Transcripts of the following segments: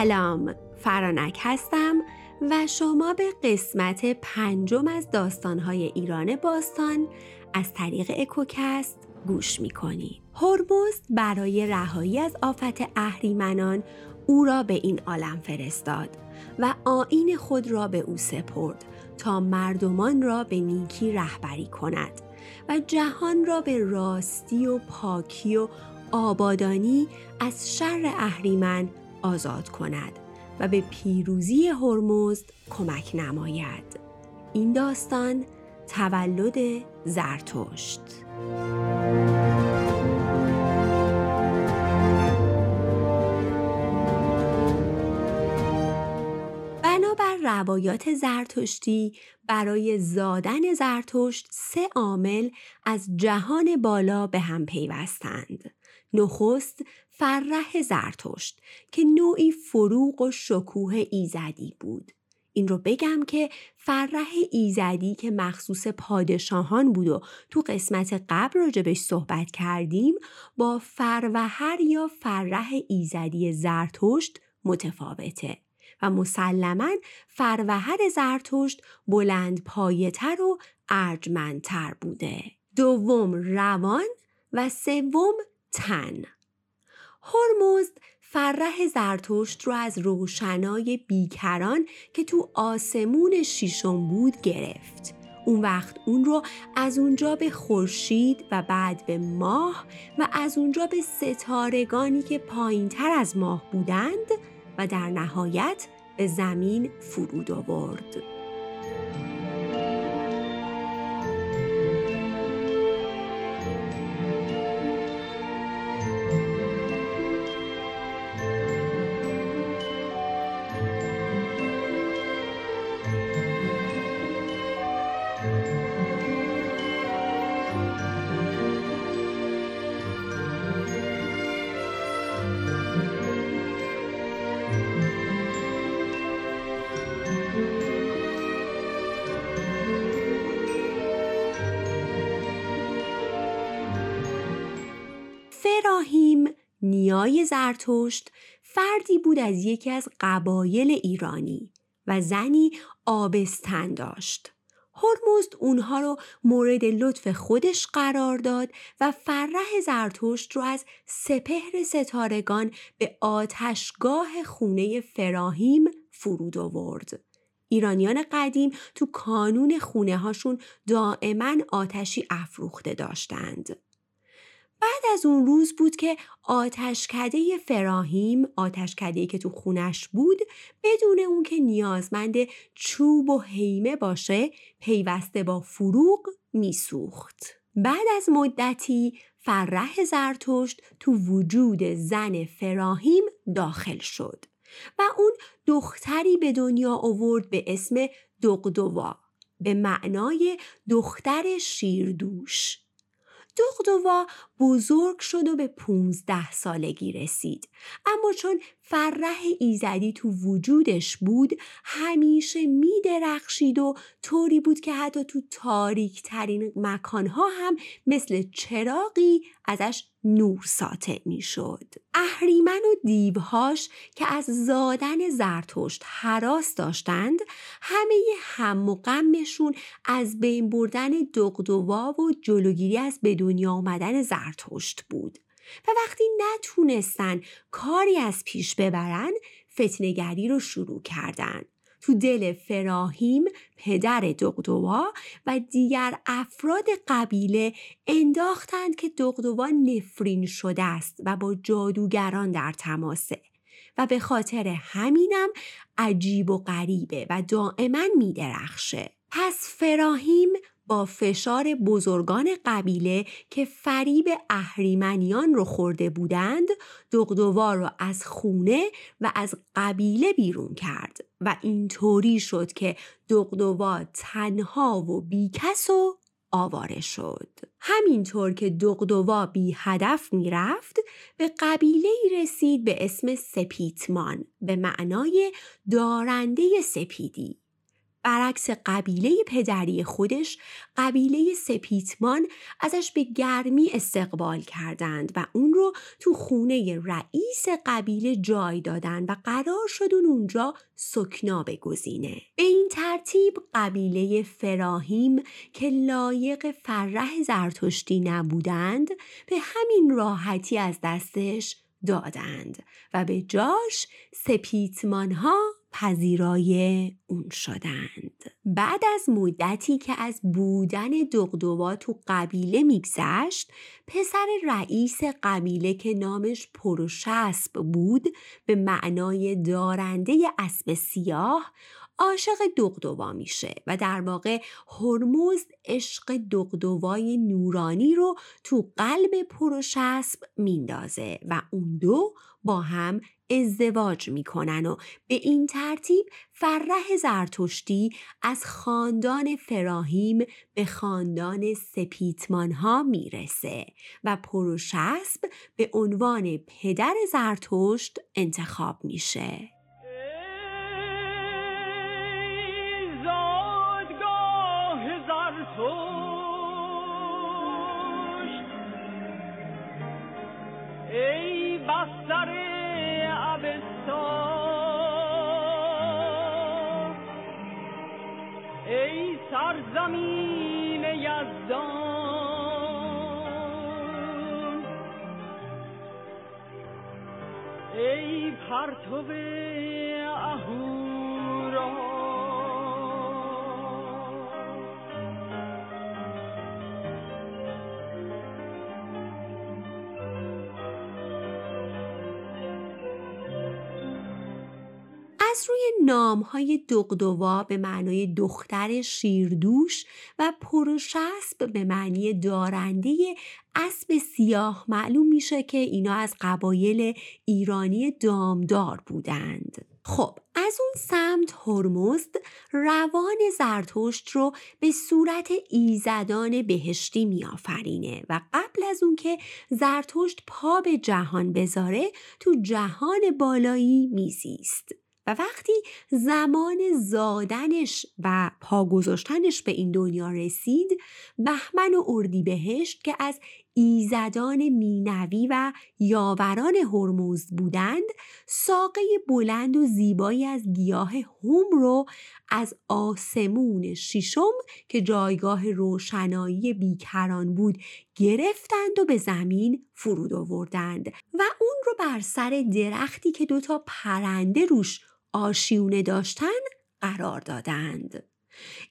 سلام فرانک هستم و شما به قسمت پنجم از داستانهای ایران باستان از طریق اکوکست گوش می کنید. هرمزد برای رهایی از آفت اهریمنان او را به این عالم فرستاد و آین خود را به او سپرد تا مردمان را به نیکی رهبری کند و جهان را به راستی و پاکی و آبادانی از شر اهریمن آزاد کند و به پیروزی هرمزد کمک نماید. این داستان تولد زرتشت. بنابر روایات زرتشتی برای زادن زرتشت سه عامل از جهان بالا به هم پیوستند. نخست فرح زرتشت که نوعی فروغ و شکوه ایزدی بود. این رو بگم که فرح ایزدی که مخصوص پادشاهان بود و تو قسمت قبل راجبش صحبت کردیم با فروهر یا فرح ایزدی زرتشت متفاوته و مسلما فروهر زرتشت بلند پایتر و ارجمندتر بوده. دوم روان و سوم تن هرمزد فرح زرتشت رو از روشنای بیکران که تو آسمون شیشم بود گرفت اون وقت اون رو از اونجا به خورشید و بعد به ماه و از اونجا به ستارگانی که پایین تر از ماه بودند و در نهایت به زمین فرود آورد. نیای زرتشت فردی بود از یکی از قبایل ایرانی و زنی آبستن داشت. هرمزد اونها رو مورد لطف خودش قرار داد و فرح زرتشت رو از سپهر ستارگان به آتشگاه خونه فراهیم فرود آورد. ایرانیان قدیم تو کانون خونه هاشون دائما آتشی افروخته داشتند. بعد از اون روز بود که آتشکده فراهیم آتشکده که تو خونش بود بدون اون که نیازمند چوب و حیمه باشه پیوسته با فروغ میسوخت. بعد از مدتی فرح زرتشت تو وجود زن فراهیم داخل شد و اون دختری به دنیا آورد به اسم دقدوا به معنای دختر شیردوش دغدوا بزرگ شد و به پونزده سالگی رسید. اما چون فرح ایزدی تو وجودش بود همیشه می درخشید و طوری بود که حتی تو تاریک ترین مکانها هم مثل چراقی ازش نور ساطع می شد. اهریمن و دیوهاش که از زادن زرتشت حراس داشتند همه هم و غمشون از بین بردن دقدوا و جلوگیری از به دنیا آمدن زرتشت بود. و وقتی نتونستن کاری از پیش ببرن فتنگری رو شروع کردن. تو دل فراهیم پدر دقدوا و دیگر افراد قبیله انداختند که دقدوا نفرین شده است و با جادوگران در تماسه و به خاطر همینم عجیب و غریبه و دائما میدرخشه پس فراهیم با فشار بزرگان قبیله که فریب اهریمنیان رو خورده بودند دقدوار رو از خونه و از قبیله بیرون کرد و اینطوری شد که دقدووا تنها و بیکس و آواره شد. همینطور که دقدووا بی هدف می‌رفت به قبیله رسید به اسم سپیتمان به معنای دارنده سپیدی. برعکس قبیله پدری خودش قبیله سپیتمان ازش به گرمی استقبال کردند و اون رو تو خونه رئیس قبیله جای دادن و قرار شد اون اونجا سکنا بگزینه. به این ترتیب قبیله فراهیم که لایق فرح زرتشتی نبودند به همین راحتی از دستش دادند و به جاش سپیتمان ها پذیرای اون شدند. بعد از مدتی که از بودن دقدوا تو قبیله میگذشت پسر رئیس قبیله که نامش پروشسب بود به معنای دارنده اسب سیاه عاشق دقدوا میشه و در واقع هرمزد عشق دقدوای نورانی رو تو قلب پروشسب میندازه و اون دو با هم ازدواج می‌کنن و به این ترتیب فرح زرتشتی از خاندان فراهیم به خاندان سپیتمان ها می‌رسه و پروشسب به عنوان پدر زرتشت انتخاب میشه. ای پرتو اهورا نام های دقدوا به معنای دختر شیردوش و پروشسب به معنی دارنده اسب سیاه معلوم میشه که اینا از قبایل ایرانی دامدار بودند. خب از اون سمت هرمزد روان زرتشت رو به صورت ایزدان بهشتی میآفرینه و قبل از اون که زرتشت پا به جهان بذاره تو جهان بالایی میزیست. و وقتی زمان زادنش و پا گذاشتنش به این دنیا رسید بهمن و اردیبهشت که از ایزدان مینوی و یاوران هرموز بودند ساقه بلند و زیبایی از گیاه هوم رو از آسمون ششم که جایگاه روشنایی بیکران بود گرفتند و به زمین فرود آوردند و اون رو بر سر درختی که دوتا پرنده روش آشیونه داشتن قرار دادند.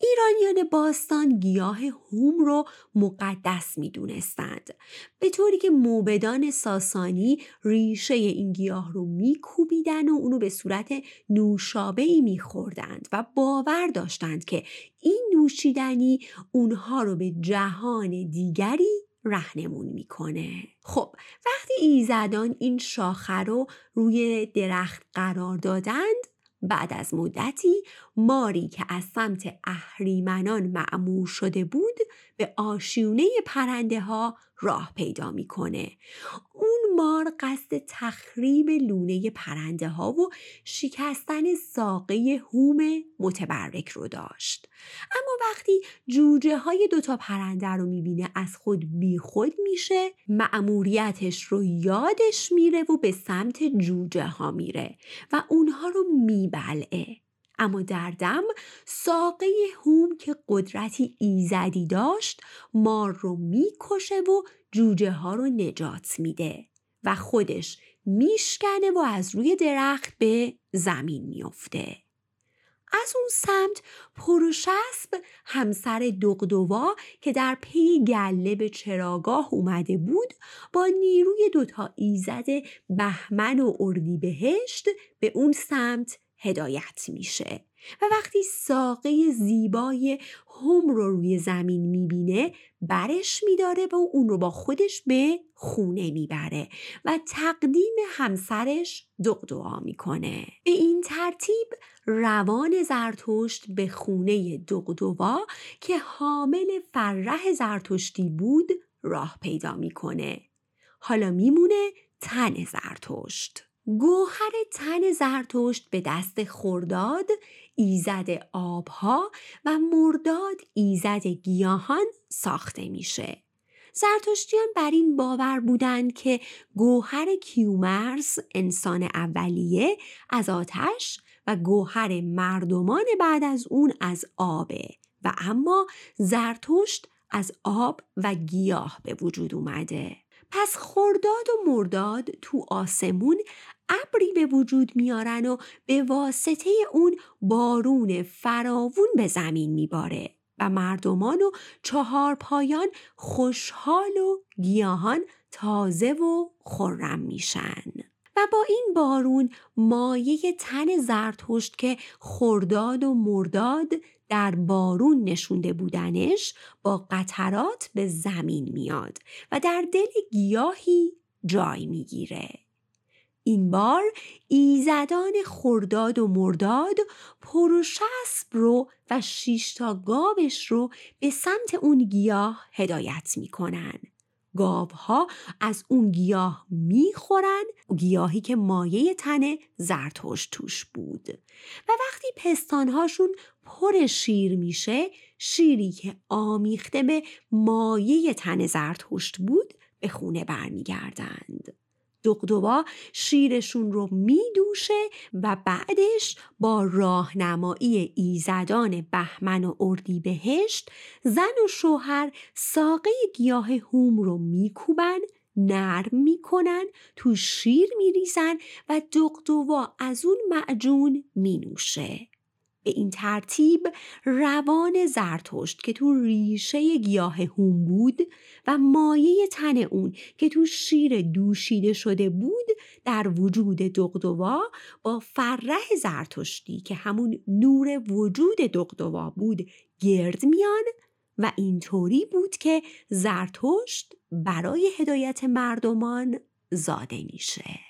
ایرانیان باستان گیاه هوم رو مقدس می دونستند. به طوری که موبدان ساسانی ریشه این گیاه رو می کوبیدن و اونو به صورت نوشابه ای می خوردند و باور داشتند که این نوشیدنی اونها رو به جهان دیگری رهنمون می‌کنه. خب وقتی ایزدان این شاخه رو روی درخت قرار دادند بعد از مدتی ماری که از سمت اهریمنان معمور شده بود به آشیونه پرنده ها راه پیدا می‌کنه. اون مار قصد تخریب لونه پرنده ها و شکستن ساقه هوم متبرک رو داشت. اما وقتی جوجه های دوتا پرنده رو می‌بینه از خود بیخود میشه معموریتش رو یادش میره و به سمت جوجه ها میره و اونها رو میبلعه. اما در دم ساقه هوم که قدرتی ایزدی داشت مار رو می‌کشه و جوجه ها رو نجات میده. و خودش میشکنه و از روی درخت به زمین میافته. از اون سمت پروشسب همسر دقدوا که در پی گله به چراگاه اومده بود با نیروی دوتا ایزد بهمن و اردیبهشت به اون سمت هدایت میشه و وقتی ساقه زیبای هم رو روی زمین می‌بینه برش میداره و اون رو با خودش به خونه می‌بره و تقدیم همسرش دقدعا می‌کنه. به این ترتیب روان زرتشت به خونه دقدوا که حامل فرح زرتشتی بود راه پیدا می‌کنه. حالا میمونه تن زرتشت. گوهر تن زرتشت به دست خورداد ایزد آبها و مرداد ایزد گیاهان ساخته میشه. زرتشتیان بر این باور بودند که گوهر کیومرس انسان اولیه از آتش و گوهر مردمان بعد از اون از آبه و اما زرتشت از آب و گیاه به وجود اومده پس خرداد و مرداد تو آسمون ابری به وجود میارن و به واسطه اون بارون فراوون به زمین میباره و مردمان و چهار پایان خوشحال و گیاهان تازه و خرم میشن و با این بارون مایه تن زرتشت که خرداد و مرداد در بارون نشونده بودنش با قطرات به زمین میاد و در دل گیاهی جای می‌گیره. این بار ایزدان خرداد و مرداد پروشسب رو و شیشتا گاوش رو به سمت اون گیاه هدایت می‌کنن. گاوها از اون گیاه می‌خورن گیاهی که مایه تن زرتشت توش بود و وقتی پستانهاشون پر شیر میشه شیری که آمیخته به مایه تن زرتشت بود به خونه برمیگردند دقدوبا شیرشون رو میدوشه و بعدش با راهنمایی ایزدان بهمن و اردی بهشت زن و شوهر ساقه گیاه هوم رو میکوبن نرم می‌کنن تو شیر میریزن و دقدوبا از اون معجون مینوشه. به این ترتیب روان زرتشت که تو ریشه گیاه هوم بود و مایه تن اون که تو شیر دوشیده شده بود در وجود دقدوا با فرح زرتشتی که همون نور وجود دقدوا بود گرد میان و اینطوری بود که زرتشت برای هدایت مردمان زاده میشه.